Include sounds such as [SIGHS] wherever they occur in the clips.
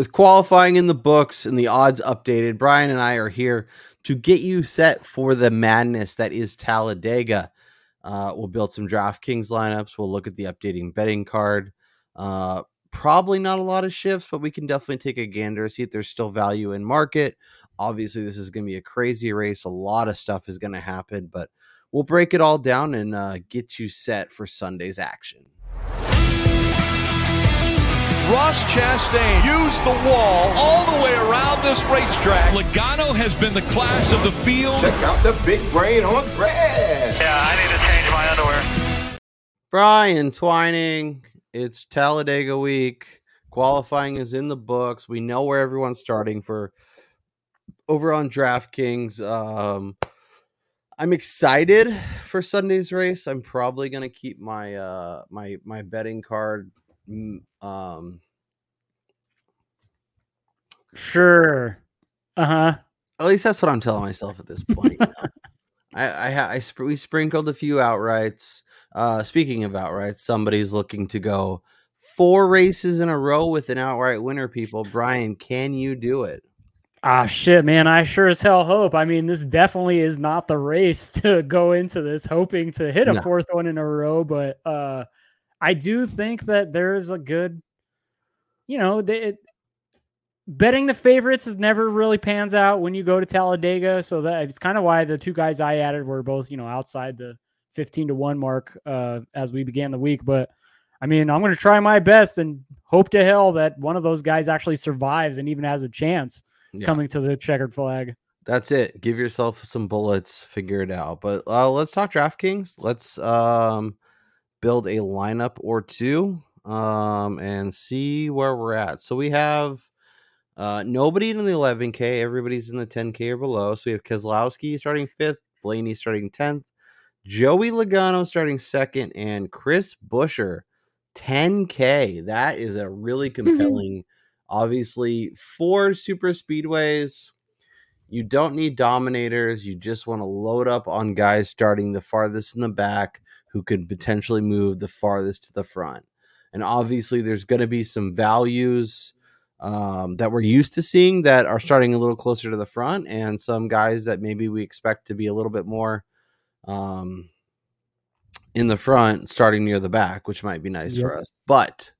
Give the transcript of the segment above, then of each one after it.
With qualifying in the books and the odds updated, Brian and I are here to get you set for the madness that is Talladega. Uh, we'll build some DraftKings lineups. We'll look at the updating betting card. Uh, probably not a lot of shifts, but we can definitely take a gander, see if there's still value in market. Obviously, this is going to be a crazy race. A lot of stuff is going to happen, but we'll break it all down and uh, get you set for Sunday's action. Ross Chastain used the wall all the way around this racetrack. Logano has been the class of the field. Check out the big brain on grass. Yeah, I need to change my underwear. Brian Twining, it's Talladega week. Qualifying is in the books. We know where everyone's starting for over on DraftKings. Um, I'm excited for Sunday's race. I'm probably gonna keep my uh my my betting card um sure uh-huh at least that's what i'm telling [LAUGHS] myself at this point i i, I sp- we sprinkled a few outrights uh speaking of outrights somebody's looking to go four races in a row with an outright winner people brian can you do it Ah, shit, man. I sure as hell hope. I mean, this definitely is not the race [LAUGHS] to go into this hoping to hit a no. fourth one in a row, but uh, I do think that there is a good, you know, the, it, betting the favorites never really pans out when you go to Talladega. So that it's kind of why the two guys I added were both, you know, outside the 15 to 1 mark uh, as we began the week. But I mean, I'm going to try my best and hope to hell that one of those guys actually survives and even has a chance yeah. coming to the checkered flag. That's it. Give yourself some bullets, figure it out. But uh, let's talk DraftKings. Let's um, build a lineup or two um, and see where we're at. So we have uh, nobody in the 11K. Everybody's in the 10K or below. So we have Keselowski starting fifth, Blaney starting 10th, Joey Logano starting second, and Chris Buescher 10K. That is a really [LAUGHS] compelling. Obviously, four super speedways. You don't need dominators. You just want to load up on guys starting the farthest in the back who could potentially move the farthest to the front. And obviously, there's going to be some values um, that we're used to seeing that are starting a little closer to the front, and some guys that maybe we expect to be a little bit more um, in the front, starting near the back, which might be nice yep. for us. But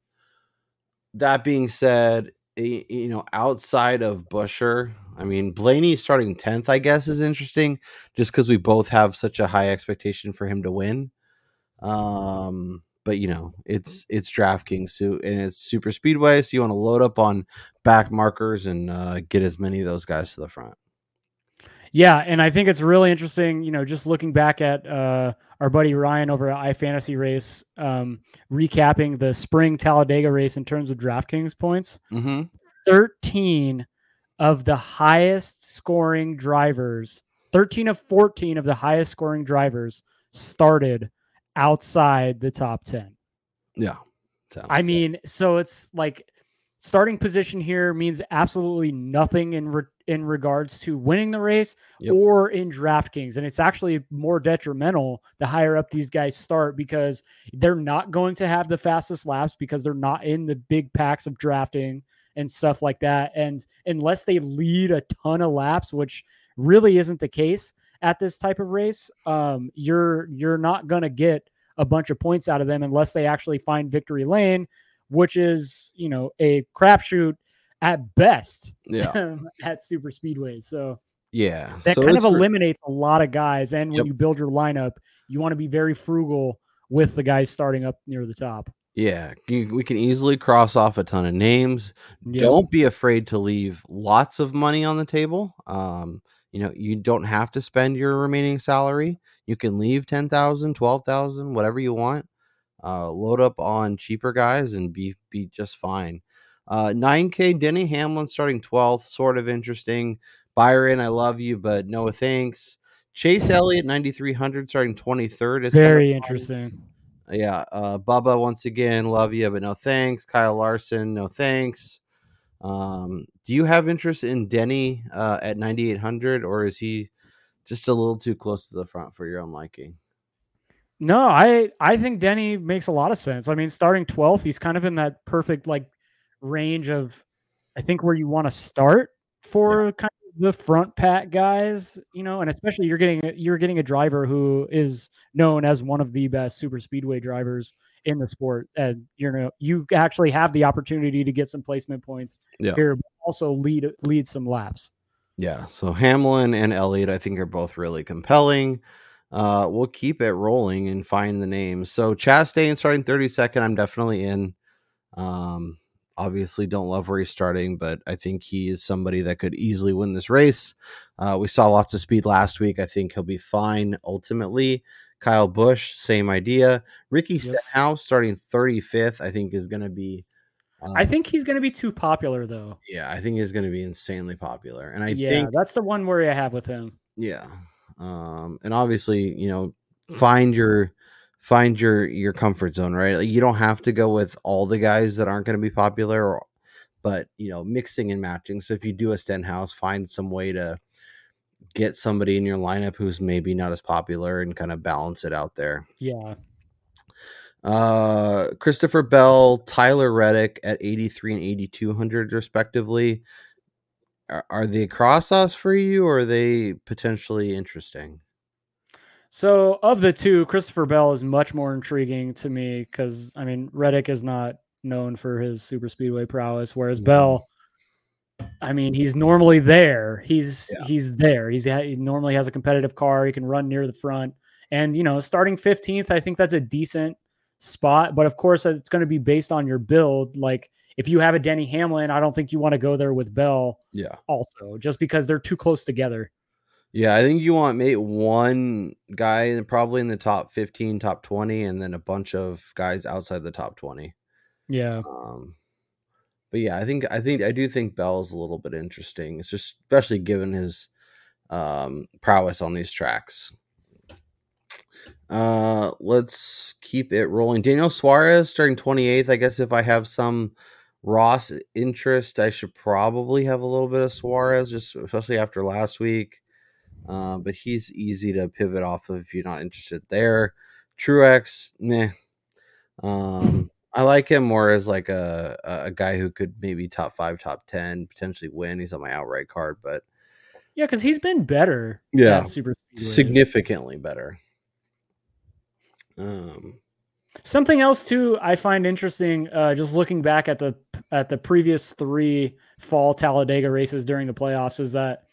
that being said, you know, outside of Buescher, I mean, Blaney starting 10th, I guess, is interesting just because we both have such a high expectation for him to win. Um, but you know, it's it's DraftKings suit and it's super speedway, so you want to load up on back markers and uh, get as many of those guys to the front. Yeah, and I think it's really interesting. You know, just looking back at uh, our buddy Ryan over at iFantasy Race, um, recapping the spring Talladega race in terms of DraftKings points. Mm-hmm. Thirteen of the highest scoring drivers, thirteen of fourteen of the highest scoring drivers started outside the top 10. Yeah. I mean, so it's like starting position here means absolutely nothing in re- in regards to winning the race yep. or in DraftKings, and it's actually more detrimental the higher up these guys start because they're not going to have the fastest laps because they're not in the big packs of drafting and stuff like that. And unless they lead a ton of laps, which really isn't the case, at this type of race, um, you're you're not going to get a bunch of points out of them unless they actually find victory lane, which is you know a crapshoot at best. Yeah, [LAUGHS] at super speedways. So yeah, that so kind of eliminates a lot of guys. And when yep. you build your lineup, you want to be very frugal with the guys starting up near the top. Yeah, we can easily cross off a ton of names. Yep. Don't be afraid to leave lots of money on the table. Um, you know you don't have to spend your remaining salary. You can leave 10000 12000 whatever you want uh, load up on cheaper guys and be be just fine. Uh, 9k denny hamlin starting 12th sort of interesting. Byron i love you but no thanks. Chase elliott 9300 starting 23rd is very interesting. Yeah uh bubba once again love you but no thanks. Kyle larson no thanks um, do you have interest in Denny uh, at 9,800, or is he just a little too close to the front for your own liking? No, I I think Denny makes a lot of sense. I mean, starting 12th, he's kind of in that perfect like range of I think where you want to start for yeah. kind the front pack guys, you know, and especially you're getting you're getting a driver who is known as one of the best super speedway drivers in the sport, and you know you actually have the opportunity to get some placement points yeah. here, but also lead lead some laps. Yeah, so Hamlin and Elliott, I think, are both really compelling. Uh, we'll keep it rolling and find the names. So Chastain starting 32nd, I'm definitely in. Um, obviously don't love where he's starting, but I think he is somebody that could easily win this race. Uh, we saw lots of speed last week. I think he'll be fine ultimately. Kyle Busch, same idea. Ricky yep. Stenhouse starting 35th, I think is going to be. Um, I think he's going to be too popular though. Yeah, I think he's going to be insanely popular, and I yeah, think that's the one worry I have with him. Yeah, um, and obviously, you know, find your find your your comfort zone, right? Like you don't have to go with all the guys that aren't going to be popular, or, but you know, mixing and matching. So if you do a Stenhouse, find some way to get somebody in your lineup who's maybe not as popular and kind of balance it out there. Yeah. Uh, Christopher Bell, Tyler Reddick at 83 and 8200 respectively. Are, are they cross offs for you or are they potentially interesting? So, of the two, Christopher Bell is much more intriguing to me because, I mean, Reddick is not known for his super speedway prowess, whereas mm-hmm. Bell, I mean, he's normally there. He's yeah. he's there. He's he normally has a competitive car. He can run near the front, and you know, starting fifteenth, I think that's a decent spot. But of course, it's going to be based on your build. Like if you have a Denny Hamlin, I don't think you want to go there with Bell. Yeah. Also, just because they're too close together. Yeah, I think you want maybe one guy probably in the top 15, top 20, and then a bunch of guys outside the top 20. Yeah. Um, but yeah, I think I think I do think Bell's a little bit interesting. It's just especially given his um prowess on these tracks. Uh let's keep it rolling. Daniel Suarez starting 28th. I guess if I have some Ross interest, I should probably have a little bit of Suarez, just especially after last week. Uh, but he's easy to pivot off of if you're not interested there. Truex, meh. Um, I like him more as like a a guy who could maybe top five, top ten, potentially win. He's on my outright card, but yeah, because he's been better. Yeah, super significantly better. Um, something else too I find interesting. Uh, just looking back at the at the previous three fall Talladega races during the playoffs is that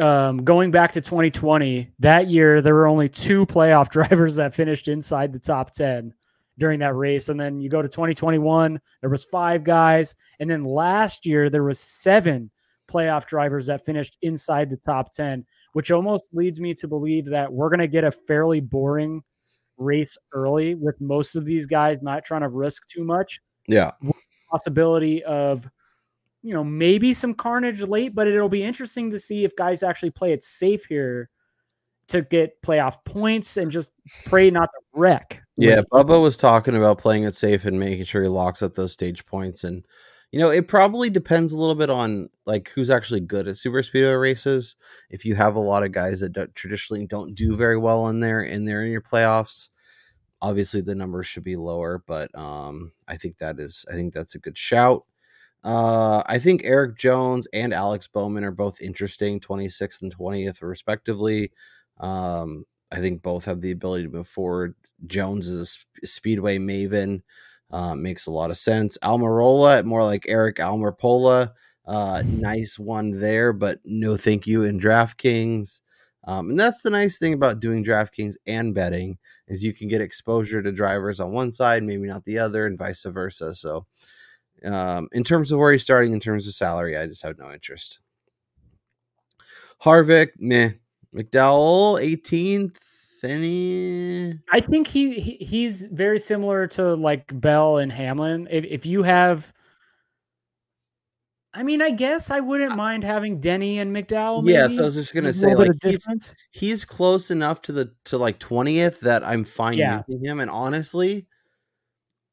um, going back to 2020, that year there were only two playoff [LAUGHS] drivers that finished inside the top 10 during that race. And then you go to 2021, there was five guys, and then last year there was seven playoff drivers that finished inside the top 10, which almost leads me to believe that we're going to get a fairly boring race early with most of these guys not trying to risk too much. Yeah. Possibility of you know, maybe some carnage late, but it'll be interesting to see if guys actually play it safe here to get playoff points and just pray not to wreck. Yeah, Bubba was talking about playing it safe and making sure he locks up those stage points. And, you know, it probably depends a little bit on like who's actually good at super speedway races. If you have a lot of guys that don't, traditionally don't do very well in there and they're in your playoffs, obviously the numbers should be lower. But um, I think that is, I think that's a good shout. Uh, I think Erik Jones and Alex Bowman are both interesting, 26th and 20th, respectively. Um, I think both have the ability to move forward. Jones is a sp- speedway maven, uh, makes a lot of sense. Almirola, more like Aric Almirola, uh, nice one there, but no thank you in DraftKings. Um, and that's the nice thing about doing DraftKings and betting is you can get exposure to drivers on one side, maybe not the other, and vice versa. So um, in terms of where he's starting, in terms of salary, I just have no interest. Harvick, meh. McDowell, 18th. Any? I think he, he he's very similar to like Bell and Hamlin. If if you have, I mean, I guess I wouldn't mind having Denny and McDowell. Maybe. Yeah, so I was just gonna say like he's, he's close enough to the to like 20th that I'm fine yeah. using him. And honestly,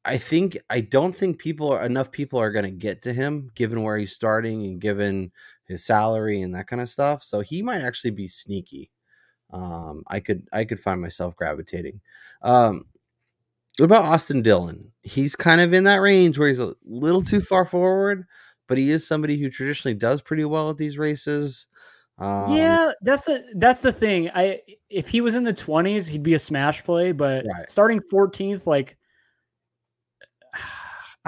I think I don't think people are enough people are going to get to him given where he's starting and given his salary and that kind of stuff. So he might actually be sneaky. Um, I could I could find myself gravitating. Um, what about Austin Dillon? He's kind of in that range where he's a little too far forward, but he is somebody who traditionally does pretty well at these races. Um, yeah, that's the that's the thing. I if he was in the twenties, he'd be a smash play. But Right. starting fourteenth, like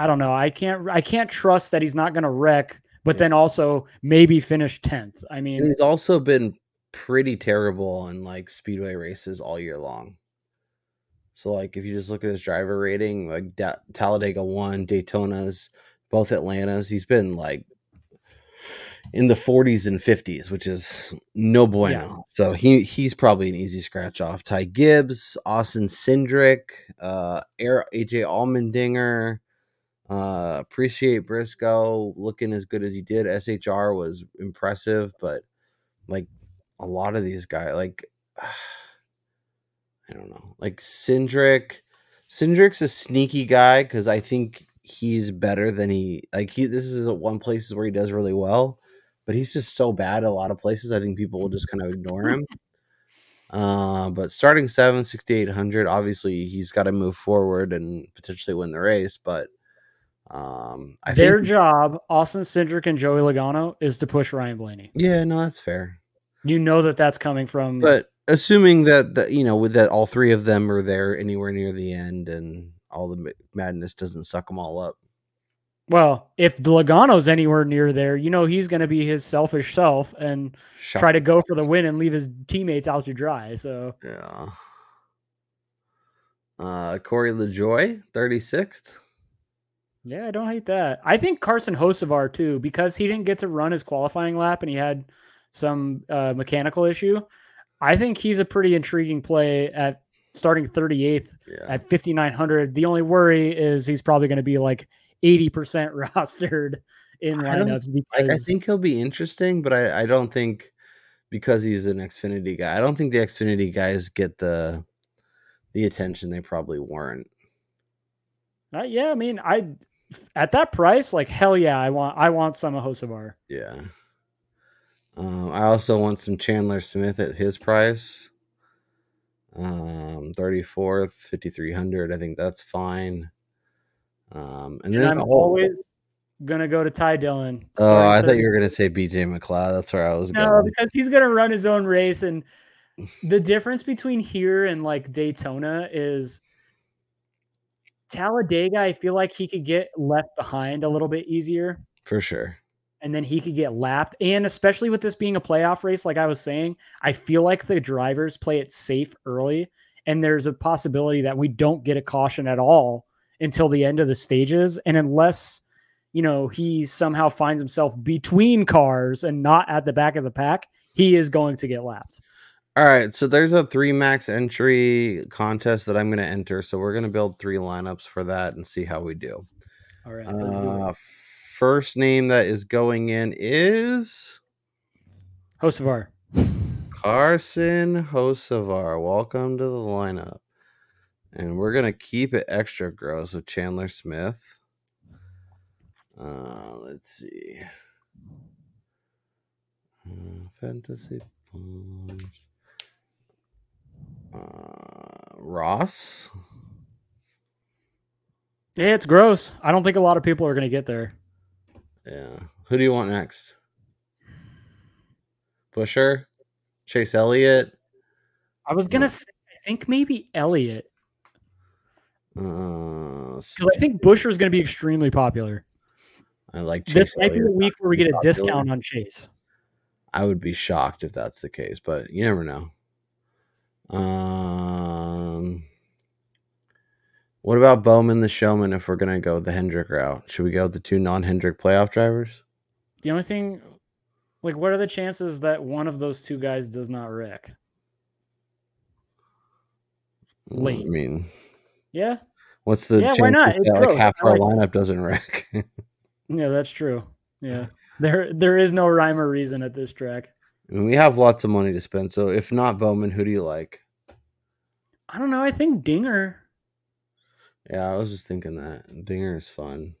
I don't know. I can't I can't trust that he's not going to wreck, but Yeah. then also maybe finish tenth. I and mean, he's also been pretty terrible in like speedway races all year long. So like if you just look at his driver rating, like da- Talladega one, Daytona's, both Atlantas, he's been like in the 40s and 50s, which is no bueno. Yeah. So he he's probably an easy scratch off. Ty Gibbs, Austin Cindric, uh, AJ Allmendinger, uh, appreciate Briscoe looking as good as he did. SHR was impressive, but like a lot of these guys, like [SIGHS] I don't know, like Cindric. Cindric's a sneaky guy because I think he's better than he like. He this is one places where he does really well, but he's just so bad a lot of places. I think people will just kind of ignore him. Uh, but starting seven, 6,800, obviously he's got to move forward and potentially win the race. But um, I their think, job, Austin Cindric and Joey Logano, is to push Ryan Blaney. yeah, no, that's fair. You know that that's coming from. But assuming that that you know, with that all three of them are there anywhere near the end, and all the madness doesn't suck them all up. well, if Logano's anywhere near there, you know he's going to be his selfish self and Shock- try to go for the win and leave his teammates out to dry. So Yeah. Uh, Corey LaJoie, thirty sixth. Yeah, I don't hate that. I think Carson Hocevar too, because he didn't get to run his qualifying lap and he had some uh, mechanical issue. I think he's a pretty intriguing play at starting 38th Yeah. at 5900. The only worry is he's probably going to be like 80% [LAUGHS] rostered in I lineups because like I think he'll be interesting, but I, I don't think because he's an Xfinity guy, I don't think the Xfinity guys get the the attention they probably weren't. Uh, yeah, I mean, I at that price, like hell yeah, I want I want some of Hocevar. Yeah. Um, I also want some Chandler Smith at his price. Um, thirty fourth, fifty three hundred. I think that's fine. Um, and, And then I'm oh, always gonna go to Ty Dillon. Oh, I thought you were gonna say BJ McLeod. That's where I was No, going. because he's gonna run his own race, and [LAUGHS] the difference between here and like Daytona is Talladega. I feel like he could get left behind a little bit easier, For sure. and then he could get lapped. And especially with this being a playoff race, like I was saying, I feel like the drivers play it safe early, and there's a possibility that we don't get a caution at all until the end of the stages, and unless you know he somehow finds himself between cars and not at the back of the pack, he is going to get lapped. All right, so there's a three max entry contest that I'm going to enter. So we're going to build three lineups for that and see how we do. All right. let's do it. Uh, first name that is going in is Hocevar. Carson Hocevar. Welcome to the lineup. And we're going to keep it extra gross with Chandler Smith. Uh, let's see. Uh, fantasy points. Uh, Ross. Yeah, it's gross. I don't think a lot of people are going to get there. Yeah. Who do you want next? Buescher? Chase Elliott? I was No. to say, I think maybe Elliott. Uh, Because I think Buescher is going to be extremely popular. I like Chase This might be the week where we get a popular. discount on Chase. I would be shocked if that's the case, but you never know. Um, what about Bowman the Showman if we're going to go the Hendrick route? Should we go with the two non Hendrick playoff drivers? The only thing, like, what are the chances that one of those two guys does not wreck? Late. I mean, Yeah, what's the Yeah, chance why not? that, It's like half I our like lineup doesn't wreck? [LAUGHS] yeah, that's true. Yeah, there there is no rhyme or reason at this track. I mean, we have lots of money to spend. So if not Bowman, who do you like? I don't know. I think Dinger. Yeah, I was just thinking that Dinger is fun.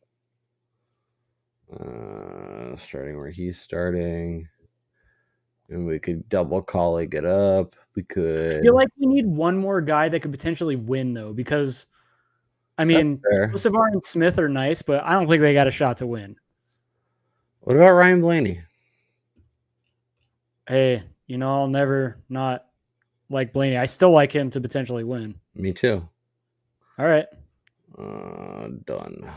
Uh, starting where he's starting, and we could double colleague it up. We I could. feel like we need one more guy that could potentially win though, because I mean. Hocevar and Smith are nice, but I don't think they got a shot to win. What about Ryan Blaney? Hey, you know, I'll never not like Blaney. I still like him to potentially win. Me too. All right. Uh, done.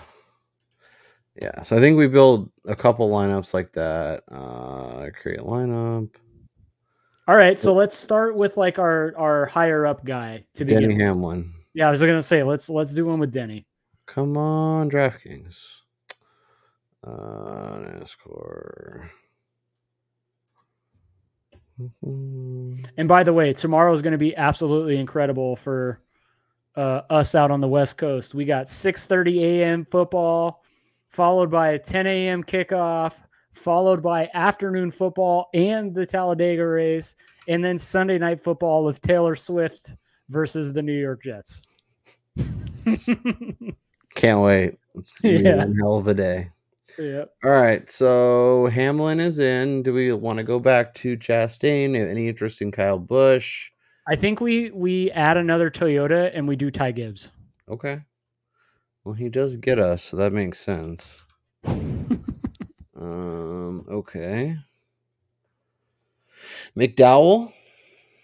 Yeah, so I think we build a couple lineups like that. Uh, create a lineup. All right, so let's start with like our our higher up guy to begin. Denny. Hamlin. Yeah, I was gonna say let's let's do one with Denny. Come on, DraftKings. Uh, NASCAR. Mhm. And by the way, tomorrow is going to be absolutely incredible for uh, us out on the West Coast. We got 6:30 a.m. football, followed by a 10 a.m. kickoff, followed by afternoon football and the Talladega race, and then Sunday night football of Taylor Swift versus the New York Jets. [LAUGHS] Can't wait. It's [LAUGHS] Yeah. one hell of a day. Yeah. All right, so Hamlin is in. Do we want to go back to Chastain? Any interest in Kyle Busch? I think we we add another Toyota and we do Ty Gibbs. Okay. Well, he does get us, so that makes sense. [LAUGHS] um. Okay. McDowell,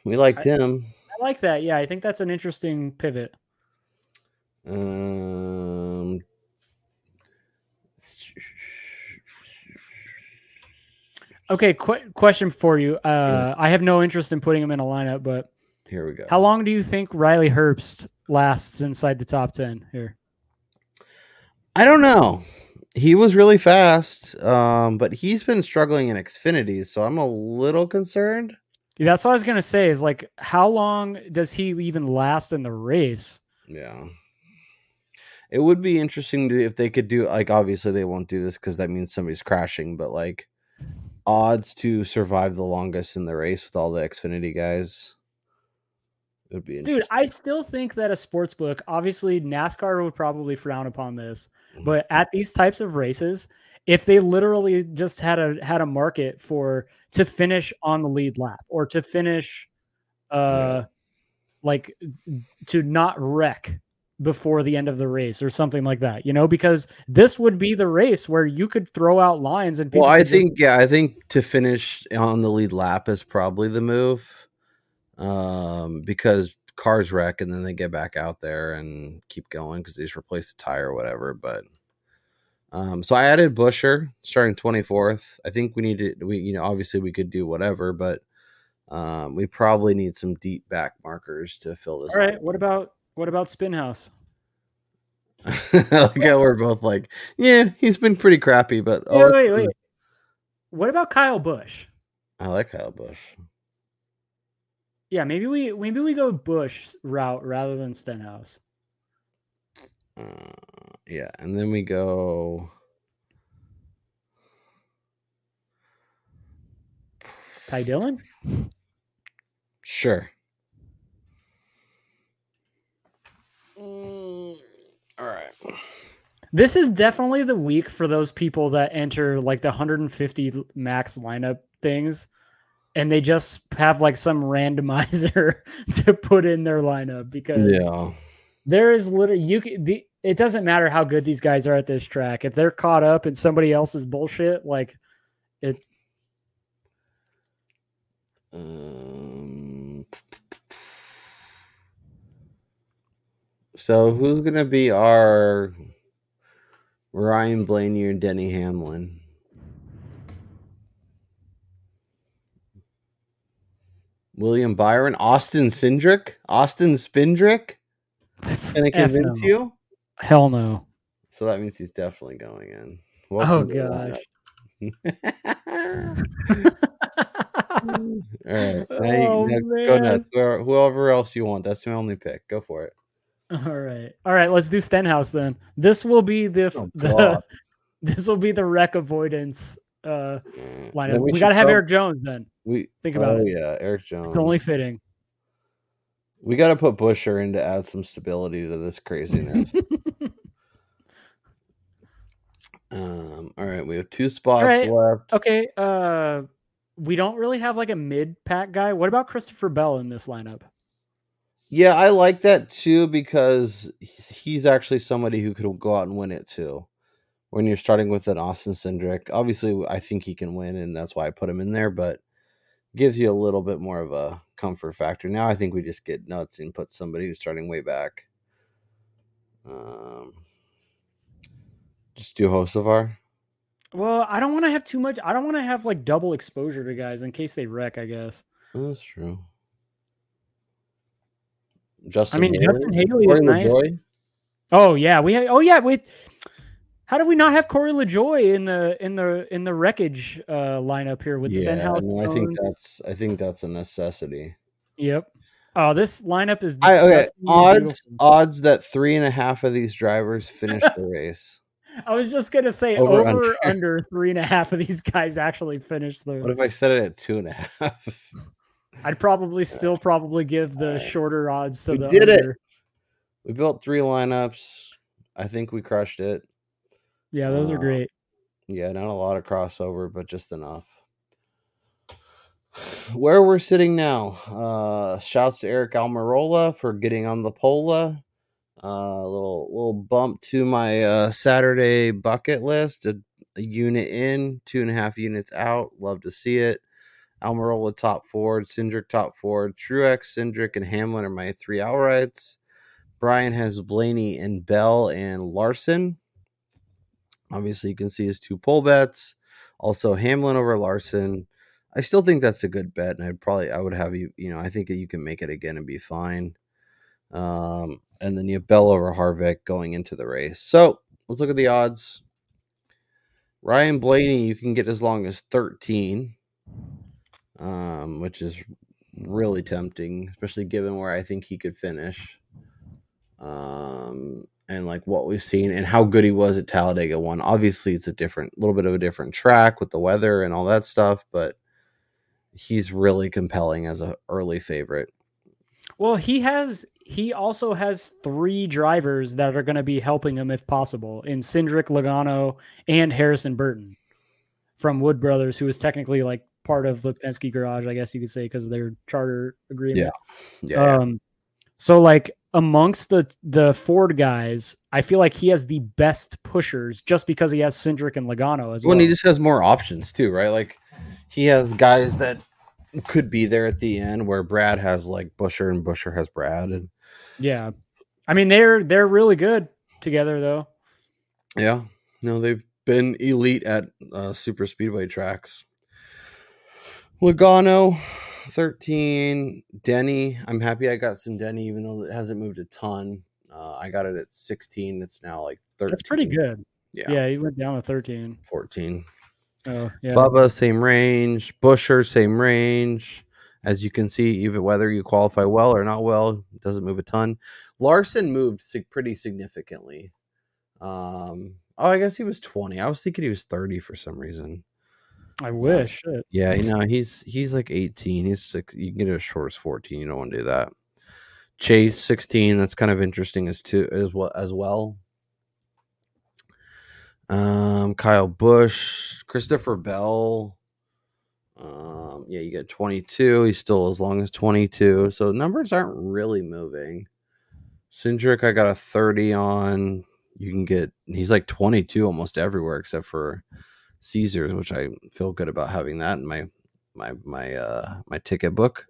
we liked him. I like that. Yeah, I think that's an interesting pivot. Um. Okay, qu- question for you. Uh, I have no interest in putting him in a lineup, but Here we go. how long do you think Riley Herbst lasts inside the top ten here? I don't know. He was really fast, um, but he's been struggling in Xfinity, so I'm a little concerned. Yeah, That's what I was gonna say. Is like, how long does he even last in the race? Yeah. It would be interesting to, if they could do like obviously they won't do this because that means somebody's crashing, but like odds to survive the longest in the race with all the Xfinity guys. It would be Dude. I still think that a sports book, obviously NASCAR would probably frown upon this, Mhm. but at these types of races, if they literally just had a had a market for to finish on the lead lap or to finish uh like to not wreck before the end of the race or something like that, you know, because this would be the race where you could throw out lines and people Well, I think yeah, I think to finish on the lead lap is probably the move. Um, because cars wreck and then they get back out there and keep going because they just replace the tire or whatever. But um, so I added Buescher starting twenty fourth. I think we need to we you know obviously we could do whatever, but um, we probably need some deep back markers to fill this. All right, what about what about Spinhouse? [LAUGHS] like how we're both like, yeah, he's been pretty crappy, but Wait, oh, wait, wait. What about Kyle Busch? I like Kyle Busch. Yeah, maybe we maybe we go Busch route rather than Stenhouse. Uh, yeah, and then we go. Ty Dillon? Sure. Mm, all right. This is definitely the week for those people that enter like the 150 max lineup things and they just have like some randomizer [LAUGHS] to put in their lineup because Yeah. there is literally you can the it doesn't matter how good these guys are at this track. If they're caught up in somebody else's bullshit, like it Um, so who's gonna be our Ryan Blaney or Denny Hamlin? William Byron, Austin Cindric, Austin Spindrick. Can I convince no. you? hell no. So that means he's definitely going in. Oh Welcome the gosh. [LAUGHS] [LAUGHS] All right, now you, Oh, now go nuts. Whoever else you want, that's my only pick. Go for it. [LAUGHS] All right. All right, let's do Stenhouse then. This will be the, Oh, [LAUGHS] the [LAUGHS] this will be the wreck avoidance uh Uh, lineup. We, got to have prob- Erik Jones then. We Think about oh, it. yeah, Erik Jones. It's only fitting. we got to put Buescher in to add some stability to this craziness. um. All right, we have two spots right. left. Okay, uh we don't really have like a mid pack guy. What about Christopher Bell in this lineup? Yeah, I like that too because he's, actually somebody who could go out and win it too. when you're starting with an Austin Cindric. Obviously, I think he can win, and that's why I put him in there. But gives you a little bit more of a comfort factor. Now I think we just get nuts and put somebody who's starting way back. Um, just do Hocevar. Well, I don't want to have too much. I don't want to have like double exposure to guys in case they wreck. I guess. That's true. Justin. I mean, Haley? Justin Haley is nice. LaJoie? Oh yeah, we. Oh yeah, we. How do we not have Corey LaJoie in the in the in the wreckage uh, lineup here with Yeah, Stenhouse? no, I think that's I think that's a necessity. Yep. Oh, this lineup is I okay. Odds beautiful. odds that three and a half of these drivers finish the [LAUGHS] race. I was just gonna say Over, over, under. under. three and a half of these guys actually finish the. Race. What if I said it at two and a half? [LAUGHS] I'd probably still probably give the Alright. shorter odds to We the did it. we built three lineups. I think we crushed it. Yeah, those are Uh, great. Yeah, not a lot of crossover, but just enough. [SIGHS] Where we're sitting now, uh, shouts to Aric Almirola for getting on the pole. Uh, little little bump to my uh, Saturday bucket list. A, a unit in, two and a half units out. Love to see it. Almirola top Ford, Cindric top Ford, Truex, Cindric, and Hamlin are my three outrights. Brian has Blaney and Bell and Larson. Obviously, you can see his two pull bets. Also, Hamlin over Larson. I still think that's a good bet, and I'd probably I would have you. You know, I think you can make it again and be fine. Um, and then you have Bell over Harvick going into the race. So let's look at the odds. Ryan Blaney, you can get as long as thirteen, um, which is really tempting, especially given where I think he could finish. Um, and like what we've seen and how good he was at Talladega one. Obviously, it's a different, little bit of a different track with the weather and all that stuff, but he's really compelling as an early favorite. Well, he has. He also has three drivers that are going to be helping him if possible in Cindric, Logano, and Harrison Burton from Wood Brothers, who is technically like part of the Penske garage, I guess you could say, because of their charter agreement. Yeah. Um, so like amongst the the Ford guys, I feel like he has the best pushers just because he has Cindric and Logano as well. When he just has more options too, right? Like he has guys that could be there at the end where Brad has like Buescher and Buescher has Brad and yeah, I mean they're they're really good together though. yeah, no, they've been elite at uh, super speedway tracks. Logano, thirteen. Denny, I'm happy I got some Denny, even though it hasn't moved a ton. Uh, I got it at sixteen. It's now like thirteen. That's pretty good. Yeah, Yeah, he went down to thirteen. fourteen. Oh yeah, Bubba, same range. Buescher, same range. As you can see, even whether you qualify well or not well, it doesn't move a ton. Larson moved sig- pretty significantly. Um, oh, I guess he was 20. I was thinking he was 30 for some reason. I wish. Shit. Yeah, you know, he's he's like 18. He's six, you can get it as short as 14. You don't want to do that. Chase 16. That's kind of interesting as too as well as well. Um, Kyle Busch, Christopher Bell. Um, yeah, you get 22. He's still as long as 22. So numbers aren't really moving. Cindric, I got a 30 on. You can get he's like 22 almost everywhere except for Caesars, which I feel good about having that in my my my uh my ticket book.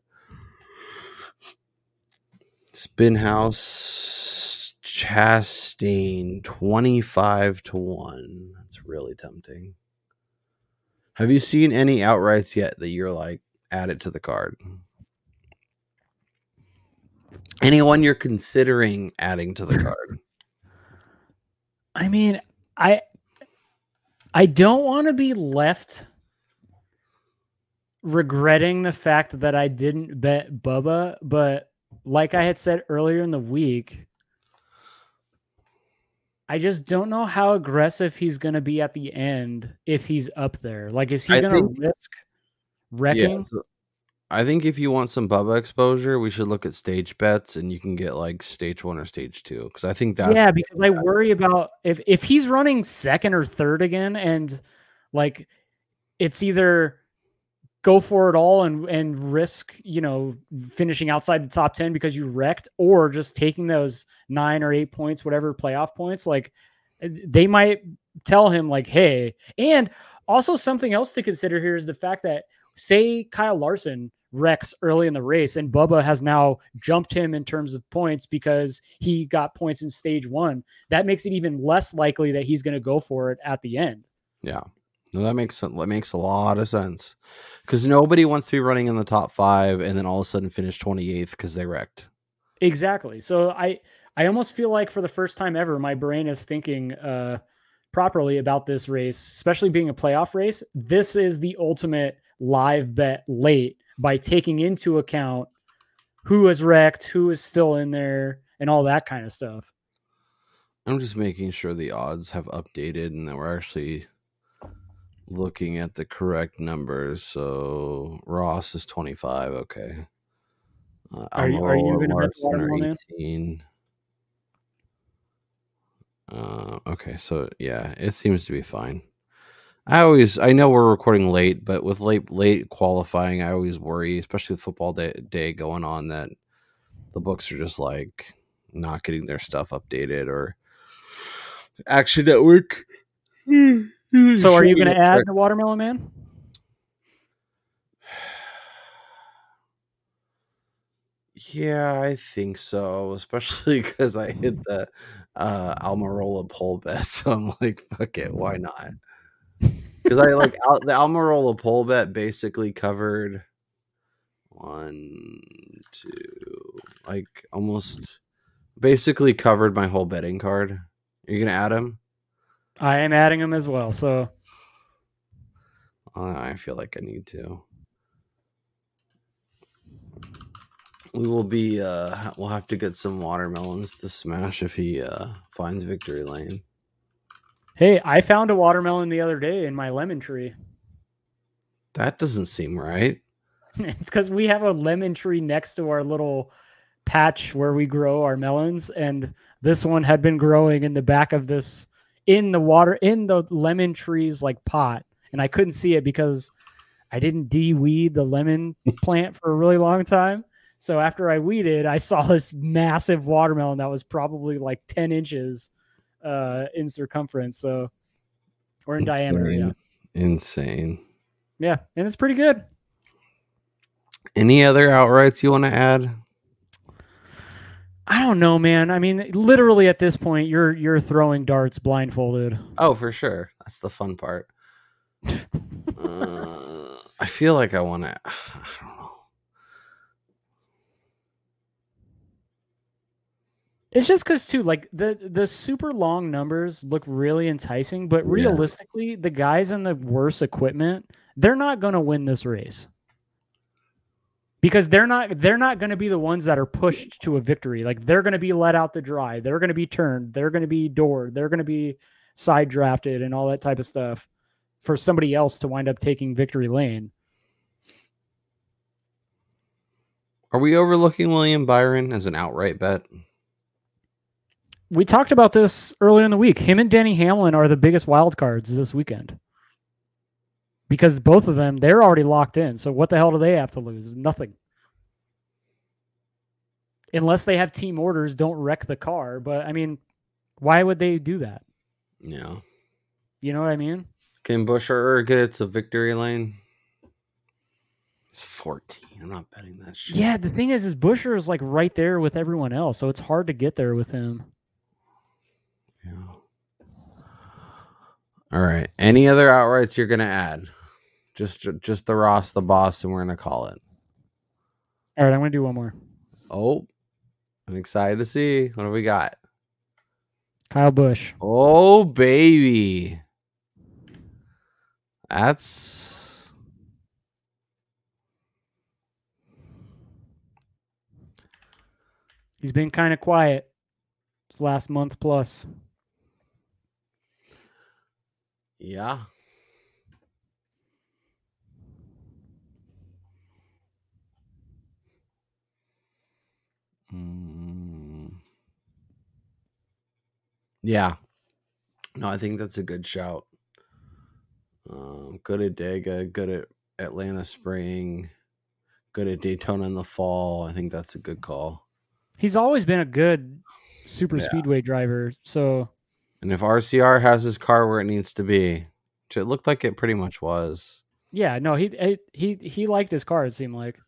Spinhouse Chastain 25 to 1. That's really tempting. Have you seen any outrights yet that you're like add it to the card? Anyone you're considering adding to the card? I mean, I I don't want to be left regretting the fact that I didn't bet Bubba, but like I had said earlier in the week, I just don't know how aggressive he's going to be at the end if he's up there. Like, is he going to risk wrecking? so I think if you want some Bubba exposure, we should look at stage bets, and you can get like stage one or stage two because I think that yeah, because I worry about if if he's running second or third again, and like it's either go for it all and and risk you know finishing outside the top ten because you wrecked, or just taking those nine or eight points, whatever playoff points. Like eh, they might tell him like, hey, and also something else to consider here is the fact that say Kyle Larson wrecks early in the race and Bubba has now jumped him in terms of points because he got points in stage one. That makes it even less likely that he's going to go for it at the end. Yeah. No, that makes. That makes a lot of sense because nobody wants to be running in the top five and then all of a sudden finish 28th because they wrecked. Exactly. So I, I almost feel like for the first time ever, my brain is thinking uh, properly about this race, especially being a playoff race. This is the ultimate live bet late by taking into account who is wrecked, who is still in there, and all that kind of stuff. I'm just making sure the odds have updated and that we're actually looking at the correct numbers. So Ross is 25. Okay. Uh, Are you- are you Almirola gonna bet Watermelon 18. Uh, okay, so yeah, it seems to be fine. I always, I know we're recording late, but with late late qualifying, I always worry, especially with football day, day going on, that the books are just like not getting their stuff updated or Action Network. So are you going to add the Watermelon Man? Yeah, I think so, especially [LAUGHS] because I hit the uh Almirola pole bet. So I'm like, fuck it, why not? Because I like Al- the Almirola pole bet basically covered one, two, like almost basically covered my whole betting card. Are you gonna add him? I am adding him as well. So Uh, I feel like I need to. We will be uh we'll have to get some watermelons to smash if he uh finds victory lane. Hey, I found a watermelon the other day in my lemon tree. [LAUGHS] That doesn't seem right. it's because we have a lemon tree next to our little patch where we grow our melons, and this one had been growing in the back of this in the water in the lemon tree's like pot, and I couldn't see it because I didn't de-weed the lemon [LAUGHS] plant for a really long time. So after I weeded, I saw this massive watermelon that was probably like 10 inches uh, in circumference. So, or in diameter. Yeah. Insane. Insane. Yeah. And it's pretty good. Any other outrights you want to add? I don't know, man. I mean, literally at this point, you're you're throwing darts blindfolded. Oh, for sure. That's the fun part. [LAUGHS] uh, I feel like I want [SIGHS] to. I don't know. It's just because too, like the the super long numbers look really enticing, but Yeah. realistically, the guys in the worst equipment, they're not going to win this race because they're not they're not going to be the ones that are pushed to a victory. Like they're going to be let out the dry. They're going to be turned. They're going to be doored. They're going to be side drafted and all that type of stuff for somebody else to wind up taking victory lane. Are we overlooking William Byron as an outright bet? We talked about this earlier in the week. Him and Danny Hamlin are the biggest wild cards this weekend. Because both of them, they're already locked in. So what the hell do they have to lose? Nothing. Unless they have team orders, don't wreck the car. But I mean, why would they do that? Yeah. You know what I mean? Can Buescher get it to victory lane? It's 14. I'm not betting that shit. Yeah, the thing is, is Buescher is like right there with everyone else, so it's hard to get there with him. Yeah. All right. Any other outrights you're gonna add? Just just the Ross, the boss, and we're gonna call it. All right, I'm gonna do one more. Oh, I'm excited to see what do we got. Kyle Busch. Oh baby, that's He's been kind of quiet this last month plus. Yeah. Mm. Yeah. No, I think that's a good shout. Um, good at Dega, good at Atlanta Spring, good at Daytona in the fall. I think that's a good call. He's always been a good super Yeah. speedway driver. So And if RCR has his car where it needs to be, which it looked like it pretty much was, Yeah, no, he he he, he liked his car. It seemed like.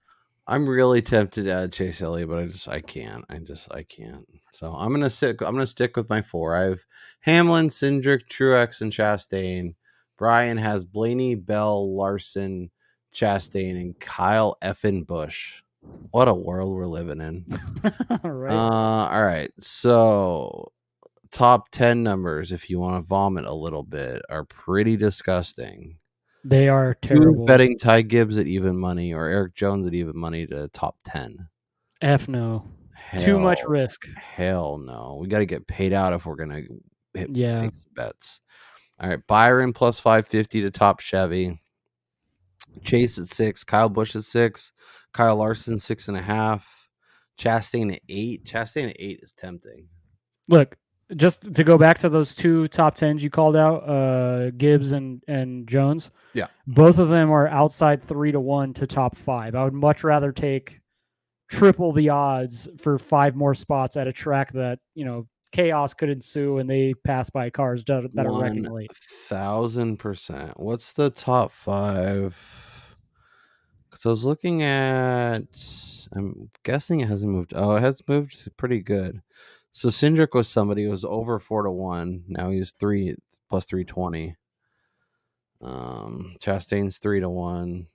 I'm really tempted to add Chase Elliott, but I just I can't. I just I can't. So I'm gonna stick. I'm gonna stick with my four. I have Hamlin, Cindric, Truex, and Chastain. Brian has Blaney, Bell, Larson, Chastain, and Kyle Effin Busch. What a world we're living in. [LAUGHS] right. Uh, all right. So top 10 numbers, if you want to vomit a little bit, are pretty disgusting. they are terrible. betting Ty Gibbs at even money or Erik Jones at even money to top 10? F no. Too much risk. Hell no. We got to get paid out if we're going to hit Yeah. bets. All right. Byron plus 550 to top Chevy. Chase at six. Kyle Busch at six. Kyle Larson, six and a half. Chastain at eight. Chastain at eight is tempting. Look, just to go back to those two top tens you called out, uh, Gibbs and and Jones. Yeah. both of them are outside three to one to top five. I would much rather take triple the odds for five more spots at a track that you know chaos could ensue and they pass by cars that, that are wrecking late. thousand percent. What's the top five? Because I was looking at. I'm guessing it hasn't moved. Oh, it has moved pretty good. So Cindric was somebody who was over four to one. Now he's three plus three twenty. Um, Chastain's three to one.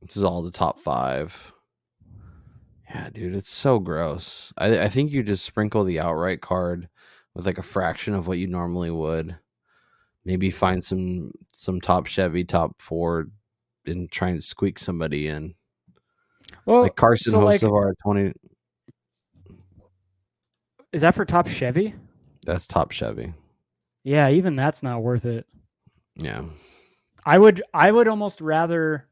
This is all the top five. Yeah, dude, it's so gross. I, I think you just sprinkle the outright card with like a fraction of what you normally would. Maybe find some some top Chevy, top Ford, and try and squeak somebody in. Well, Like Carson so, like, Hocevar at twenty. Is that for top Chevy? That's top Chevy. Yeah, even that's not worth it. Yeah. I would I would almost rather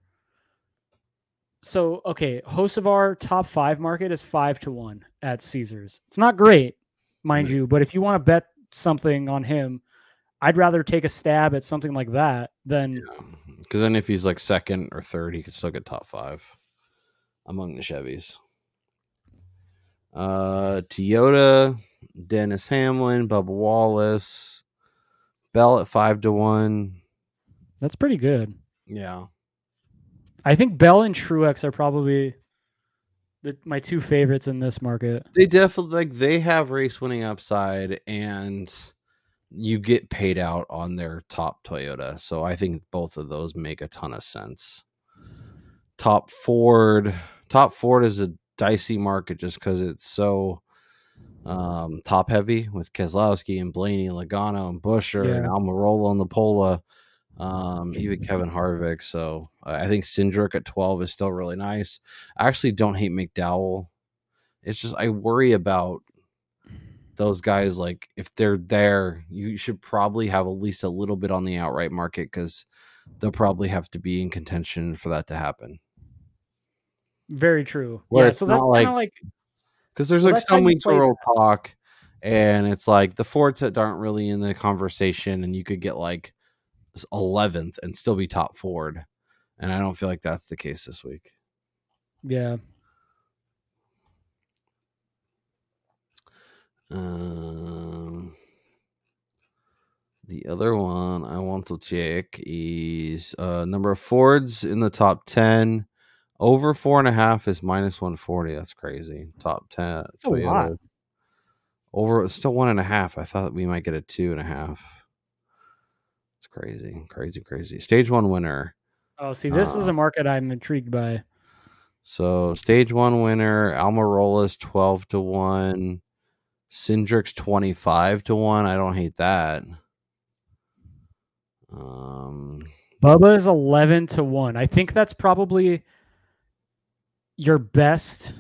so okay, Hocevar top five market is five to one at Caesars. It's not great, mind Yeah. you, but if you want to bet something on him, I'd rather take a stab at something like that than Because then if he's like second or third, he could still get top five among the Chevys. Uh, Toyota, Dennis Hamlin, Bubba Wallace, Bell at five to one. that's pretty good. Yeah. I think Bell and Truex are probably the, my two favorites in this market. They definitely like they have race winning upside and you get paid out on their top Toyota. So I think both of those make a ton of sense. Top Ford, top Ford is a dicey market just because it's so um top heavy with Keselowski and Blaney, Logano and Buescher and Yeah. Almirola and Lapola. Um, even [LAUGHS] Kevin Harvick. So I I think Cindric at 12 is still really nice. I actually don't hate McDowell. It's just I worry about those guys. Like if they're there, you should probably have at least a little bit on the outright market because they'll probably have to be in contention for that to happen. Very true. Where yeah, so that's kind like- of like Because there's like some weeks where we'll talk, and it's like the Fords that aren't really in the conversation, and you could get like eleventh and still be top Ford, and I don't feel like that's the case this week. yeah. Um, the other one I want to check is uh number of Fords in the top ten. Over four and a half is minus one forty. That's crazy. Top ten. That's a lot. Over it's still one and a half. I thought we might get a two and a half. It's crazy, crazy, crazy. Stage one winner. Oh, see, this is Uh, a market I'm intrigued by. So stage one winner, Almirola's twelve to one, Cindric's twenty five to one. I don't hate that. Um, Bubba is 11 to 1. I think that's probably your best.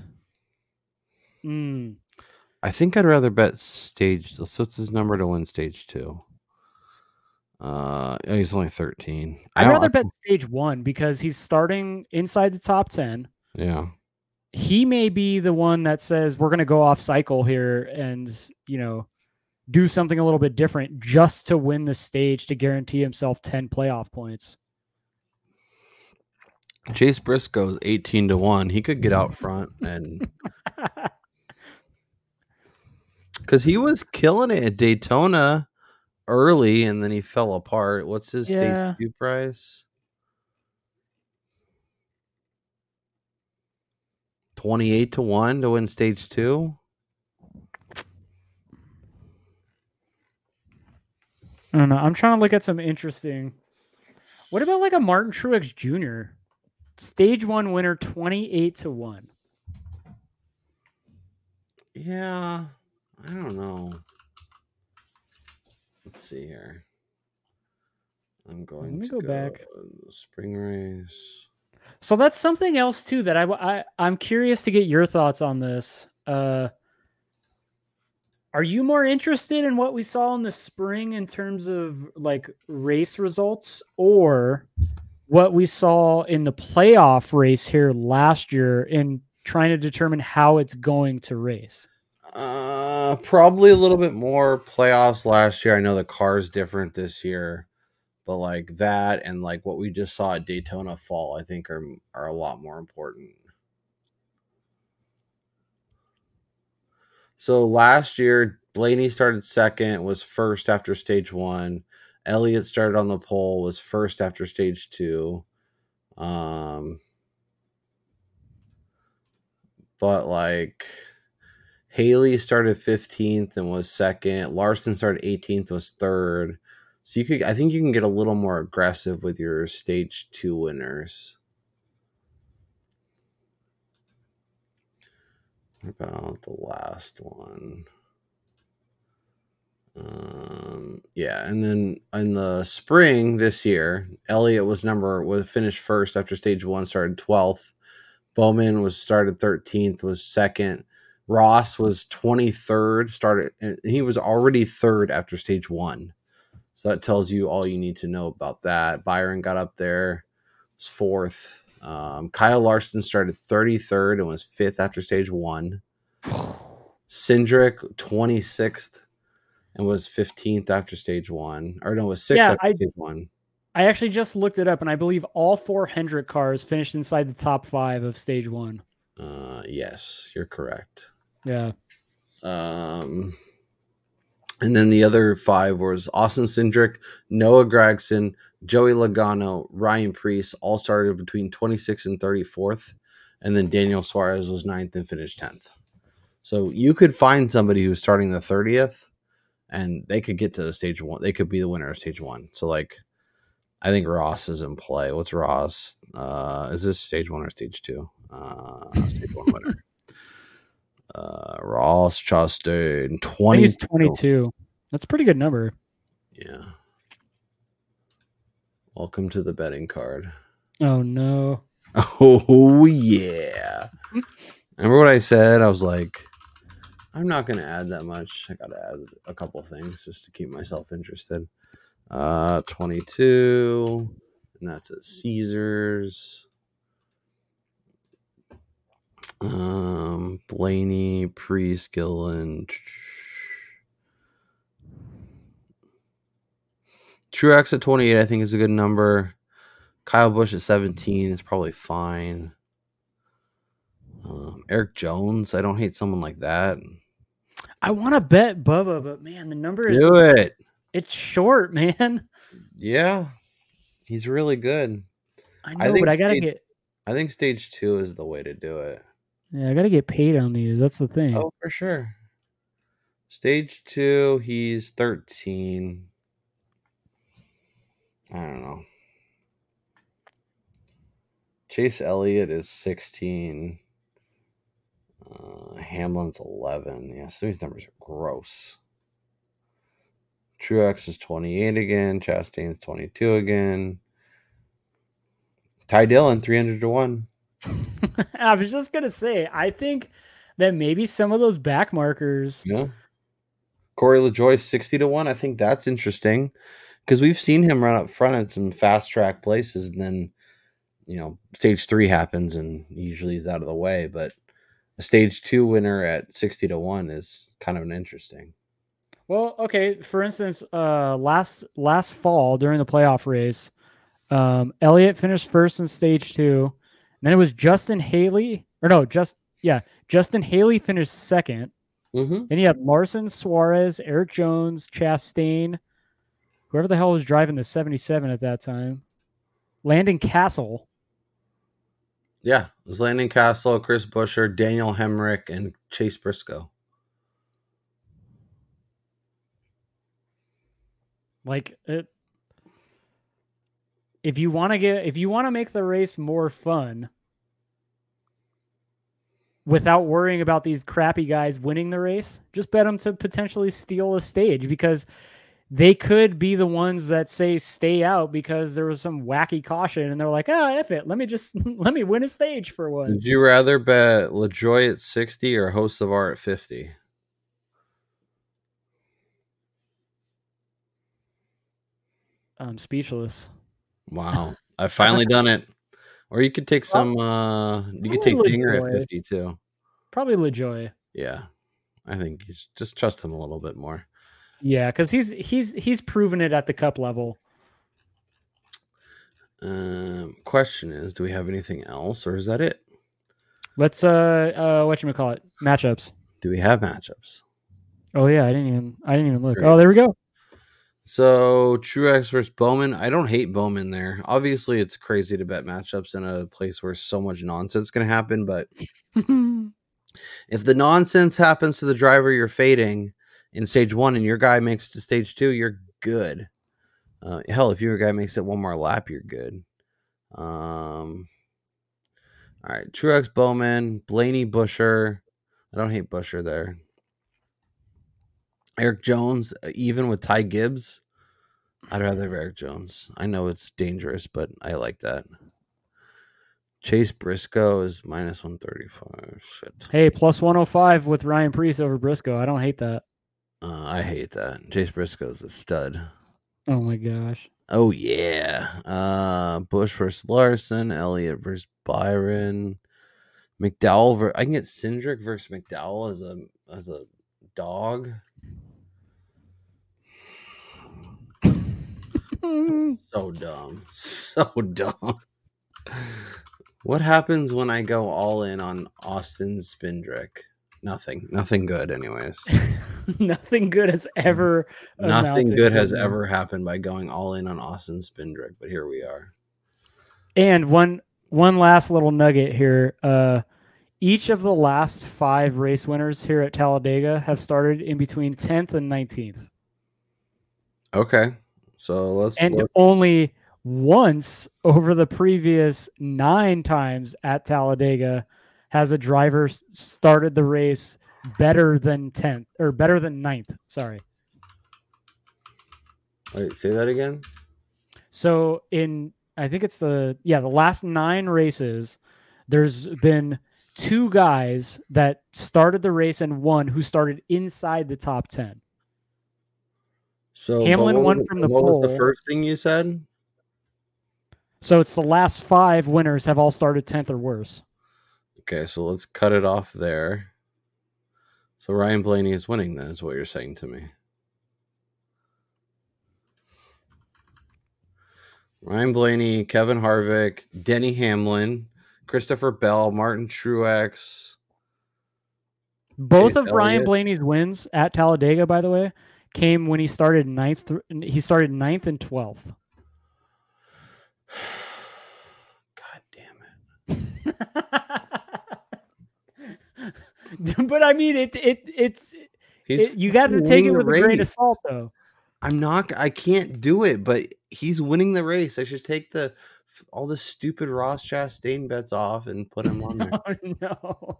Mm, I think I'd rather bet stage. So what's his number to win stage two? Uh, he's only thirteen. I'd rather I- bet stage one because he's starting inside the top 10. Yeah, He may be the one that says we're going to go off cycle here and, you know, do something a little bit different just to win the stage to guarantee himself 10 playoff points. Chase Briscoe's eighteen to one. He could get out front and [LAUGHS] Because he was killing it at Daytona early and then he fell apart. What's his Yeah. stage two price? 28 to 1 to win stage two. I don't know. I'm trying to look at some interesting. What about like a Martin Truex Jr. Stage one winner, 28 to 1. Yeah, I don't know. Let's see here. I'm going me to go back. Spring race. So that's something else too that I, I I'm curious to get your thoughts on this. Uh, are you more interested in what we saw in the spring in terms of like race results, or what we saw in the playoff race here last year in trying to determine how it's going to race? Uh, probably a little bit more playoffs last year. I know the car's different this year, but like that and like what we just saw at Daytona fall, I think are are a lot more important. So last year, Blaney started second, was first after stage one. Elliott started on the pole, was first after stage two. Um, but like Haley started 15th and was second. Larson started 18th, was third. So you could, I think you can get a little more aggressive with your stage two winners. About the last one? Um, yeah, and then in the spring this year, Elliott was number was finished first after stage one, started 12th. Bowman was started 13th, was second. Ross was 23rd, started, and he was already third after stage one. So that tells you all you need to know about that. Byron got up there, was fourth. Um, Kyle Larson started 33rd and was fifth after stage one. [SIGHS] Cindric 26th and was 15th after stage one. Or no, was sixth Yeah, after I- stage one. I actually just looked it up, and I believe all four Hendrick cars finished inside the top five of stage one. Uh, yes, you're correct. Yeah. Um, and then the other five was Austin Cindric, Noah Gragson, Joey Logano, Ryan Preece, all started between 26th and 34th. And then Daniel Suarez was ninth and finished 10th. So you could find somebody who's starting the 30th and they could get to the stage one. They could be the winner of stage one. So, like, I think Ross is in play. What's Ross? Uh, is this stage one or stage two? Uh, stage one winner. [LAUGHS] Uh, Ross Chastain, 20. he's 22. That's a pretty good number. Yeah. Welcome to the betting card. Oh, no. [LAUGHS] Oh, yeah. Remember what I said? I was like, I'm not going to add that much. I got to add a couple things just to keep myself interested. Uh, 22, and that's at Caesars. Um, Blaney, Preece, Gillen. Truex at 28, I think is a good number. Kyle Busch at 17 is probably fine. Um, Erik Jones, I don't hate someone like that. I want to bet Bubba, but man, the number is Do it. it's short, man. Yeah, he's really good. I I know, think but I gotta Steve- get I think stage two is the way to do it. yeah, I gotta get paid on these. That's the thing. Oh, for sure. Stage two, he's 13. I don't know. Chase Elliott is 16. Uh, Hamlin's 11. Yeah, so these numbers are gross. Truex is 28 again. Chastain's 22 again. Ty Dillon, 300 to 1. [LAUGHS] I was just gonna say, I think that maybe some of those back markers. Yeah. Corey LaJoie, 60 to 1. I think that's interesting because we've seen him run up front at some fast track places and then, you know, stage three happens and usually he's out of the way. But a stage two winner at 60 to 1 is kind of an interesting. Well, okay. For instance, uh, last last fall during the playoff race, um, Elliott finished first in stage two. And then it was Justin Haley, or no, just yeah, Justin Haley finished second. Mm-hmm. Then you had Larson, Suarez, Erik Jones, Chastain, whoever the hell was driving the 77 at that time, Landon Cassill. Yeah, it was Landon Cassill, Chris Buescher, Daniel Hemric, and Chase Briscoe. Like it, if you want to get if you want to make the race more fun without worrying about these crappy guys winning the race, just bet them to potentially steal a stage because they could be the ones that say stay out because there was some wacky caution and they're like, oh, F it. Let me just [LAUGHS] let me win a stage for one. Would you rather bet LaJoie at 60 or Hocevar at 50? I'm speechless. Wow. [LAUGHS] I've finally done it. Or you could take some uh you could take Dinger at LaJoie. 50 too. Probably LaJoie. Yeah. I think he's just trust him a little bit more. Yeah, because he's he's he's proven it at the cup level. Um question is, do we have anything else or is that it? Let's uh uh what you call it matchups. Do we have matchups? Oh yeah, I didn't even I didn't even look. Great. Oh, there we go. So Truex versus Bowman. I don't hate Bowman there. Obviously, it's crazy to bet matchups in a place where so much nonsense can happen. But [LAUGHS] if the nonsense happens to the driver you're fading in stage one and your guy makes it to stage two, you're good. Uh, hell, if your guy makes it one more lap, you're good. Um, all right, Truex Bowman, Blaney Buescher. I don't hate Buescher there. Erik Jones, uh, even with Ty Gibbs. I'd rather have Erik Jones. I know it's dangerous, but I like that. Chase Briscoe is minus 135. Shit. hey, plus 105 with Ryan Preece over Briscoe. I don't hate that. Uh, I hate that. Chase Briscoe's a stud. Oh my gosh. Oh, yeah. Uh, Busch versus Larson, Elliott versus Byron, McDowell. Ver- I can get Cindric versus McDowell as a as a dog. [LAUGHS] So dumb. So dumb. What happens when I go all in on Austin Spindrick? Nothing. Nothing good, anyways. [LAUGHS] Nothing good has ever Nothing good has ever happened by going all in on Austin Spindrick, but here we are. And one one last little nugget here. Uh each of the last five race winners here at Talladega have started in between 10th and 19th. Okay. So let's And look. only once over the previous nine times at Talladega has a driver started the race better than 10th or better than 9th. Sorry. Wait, say that again. So in I think it's the yeah, the last 9 races there's been two guys that started the race and won who started inside the top 10. So Hamlin what won was- from the What was the first thing you said? So it's the last 5 winners have all started 10th or worse. Okay, so let's cut it off there. So Ryan Blaney is winning then, is what you're saying to me. Ryan Blaney, Kevin Harvick, Denny Hamlin, Christopher Bell, Martin Truex. Both Chase of Ryan Blaney's wins at Talladega, by the way, came when he started ninth. thr- He started ninth and twelfth. [SIGHS] [SIGHS] God damn it. [LAUGHS] [LAUGHS] but I mean, it it it's it, you got to take it with a grain of salt, though. I'm not I can't do it, but he's winning the race. I should take the all the stupid Ross Chastain bets off and put him on there. [LAUGHS] Oh no!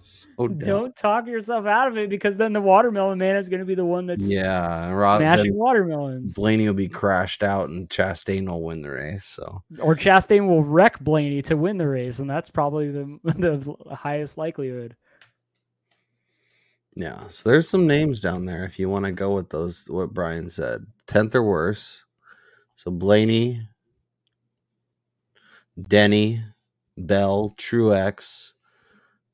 So. [LAUGHS] Don't talk yourself out of it because then the watermelon man is going to be the one that's Yeah, Ross, smashing watermelons. Blaney will be crashed out and Chastain will win the race. So Or Chastain will wreck Blaney to win the race, and that's probably the [LAUGHS] the highest likelihood. yeah, so there's some names down there if you want to go with those. What Brian said, tenth or worse. So Blaney, Denny, Bell, Truex,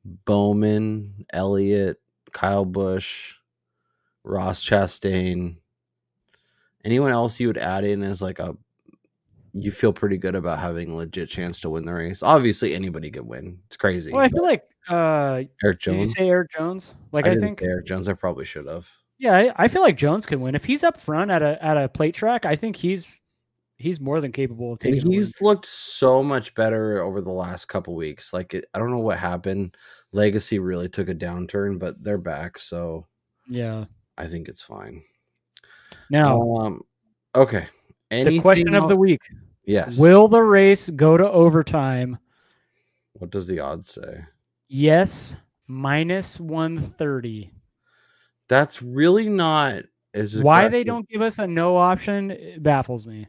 Bowman, Elliott, Kyle Busch, Ross Chastain. Anyone else you would add in as like a you feel pretty good about having a legit chance to win the race. Obviously, anybody could win. It's crazy. Well, I feel like Uh, Erik did you Jones. say Erik Jones? Like I, I, think, Erik Jones. I probably should have. yeah, I, I feel like Jones can win if he's up front at a at a plate track. I think he's he's more than capable of And taking. a win. he's looked so much better over the last couple weeks. Like it, I don't know what happened. Legacy really took a downturn, but they're back, so yeah. I think it's fine. Now Um, okay. And the question Anything of the week: yes. Will the race go to overtime? what does the odds say? Yes, minus one thirty. That's really not as Why they don't give us a no option it baffles me.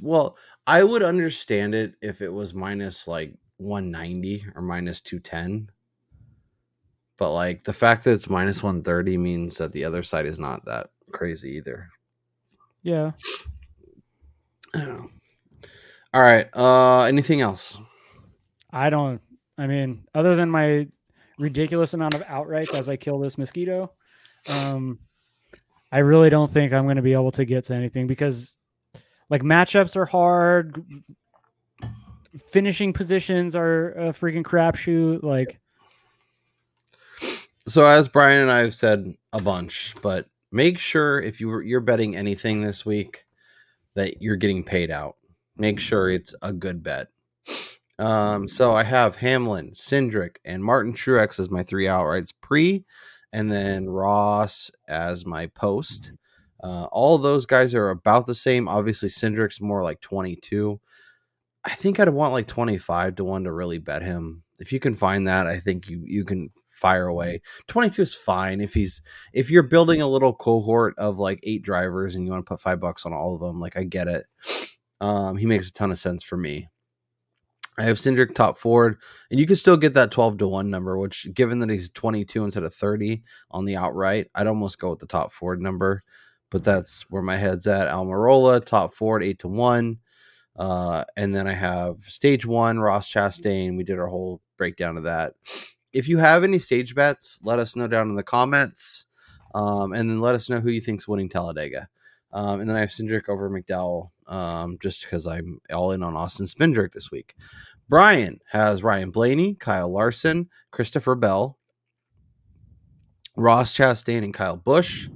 Well, I would understand it if it was minus like 190 or minus 210. But like the fact that it's minus 130 means that the other side is not that crazy either. Yeah. [SNIFFS] I don't know. All right. Uh anything else? I don't. I mean, other than my ridiculous amount of outrights as I kill this mosquito, um, I really don't think I'm going to be able to get to anything because, like, matchups are hard. Finishing positions are a freaking crapshoot. Like, So as Brian and I have said a bunch, but make sure if you you're betting anything this week that you're getting paid out. Make sure it's a good bet. Um, so I have Hamlin, Cindric, and Martin Truex as my three outrights pre, and then Ross as my post. Uh, all those guys are about the same. Obviously, Cindric's more like 22. I think I'd want like 25 to 1 to really bet him. If you can find that, I think you you can fire away. 22 is fine if he's if you're building a little cohort of like eight drivers and you want to put 5 bucks on all of them, like I get it. Um he makes a ton of sense for me. I have Cindric top Ford, and you can still get that 12 to 1 number, which given that he's 22 instead of 30 on the outright, I'd almost go with the top Ford number. But that's where my head's at. Almirola, top four at 8 to 1. Uh, and then I have stage one, Ross Chastain. We did our whole breakdown of that. If you have any stage bets, let us know down in the comments. Um, and then let us know who you think's winning Talladega. Um, and then I have Cindric over McDowell, um, just because I'm all in on Austin Spindrick this week. Brian has Ryan Blaney, Kyle Larson, Christopher Bell, Ross Chastain, and Kyle Busch.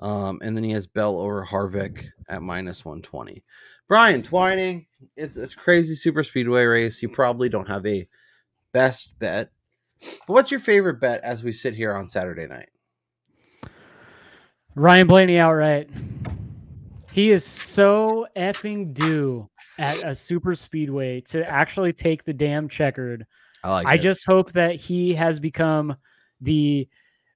Um, and then he has Bell over Harvick at minus 120. Brian Twining, it's a crazy super speedway race. You probably don't have a best bet. But what's your favorite bet as we sit here on Saturday night? Ryan Blaney outright. He is so effing due at a super speedway to actually take the damn checkered. I like I just hope that he has become the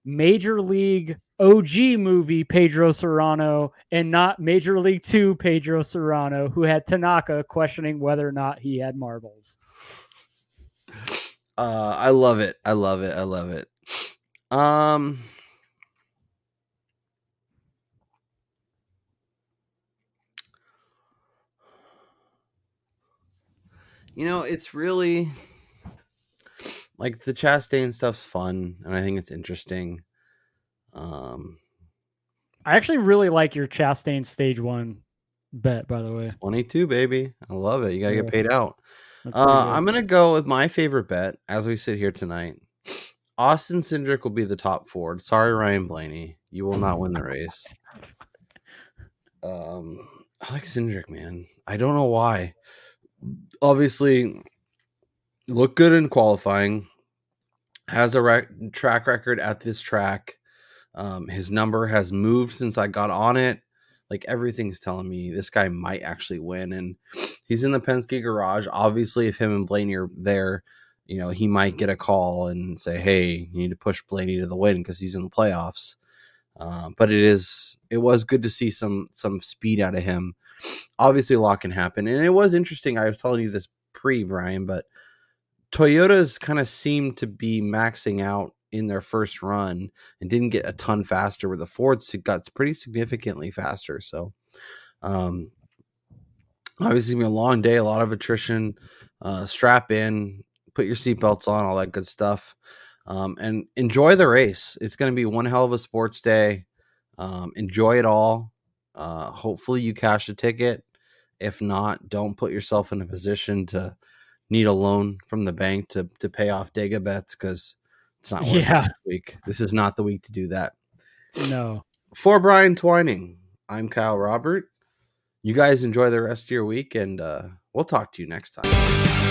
Major League OG movie Pedro Cerrano and not Major League Two Pedro Cerrano, who had Tanaka questioning whether or not he had marbles. Uh, I love it. I love it. I love it. Um, you know, it's really like the Chastain stuff's fun, and I think it's interesting. Um, I actually really like your Chastain stage one bet, by the way. 22, baby. I love it. You gotta Yeah. get paid out. Uh. I'm gonna go with my favorite bet as we sit here tonight. Austin Cindric will be the top Ford. Sorry, Ryan Blaney, you will not win the race. [LAUGHS] Um, I like Cindric, man. I don't know why. Obviously, look good in qualifying. Has a rec- track record at this track. Um, his number has moved since I got on it. Like everything's telling me this guy might actually win, and he's in the Penske garage. Obviously, if him and Blaney are there, you know he might get a call and say, "Hey, you need to push Blaney to the win because he's in the playoffs." Uh, but it is it was good to see some some speed out of him. Obviously, a lot can happen, and it was interesting. I was telling you this pre Brian, but Toyotas kind of seemed to be maxing out in their first run and didn't get a ton faster. Where the Fords got pretty significantly faster. So, um, obviously, gonna be a long day, a lot of attrition. Uh, strap in, put your seatbelts on, all that good stuff um, and enjoy the race. It's going to be one hell of a sports day. Um, enjoy it all. Uh, hopefully, you cash a ticket. If not, don't put yourself in a position to need a loan from the bank to to pay off Dega bets because it's not working Yeah. this week. This is not the week to do that. No. For Brian Twining, I'm Kyle Robert. You guys enjoy the rest of your week, and uh, we'll talk to you next time.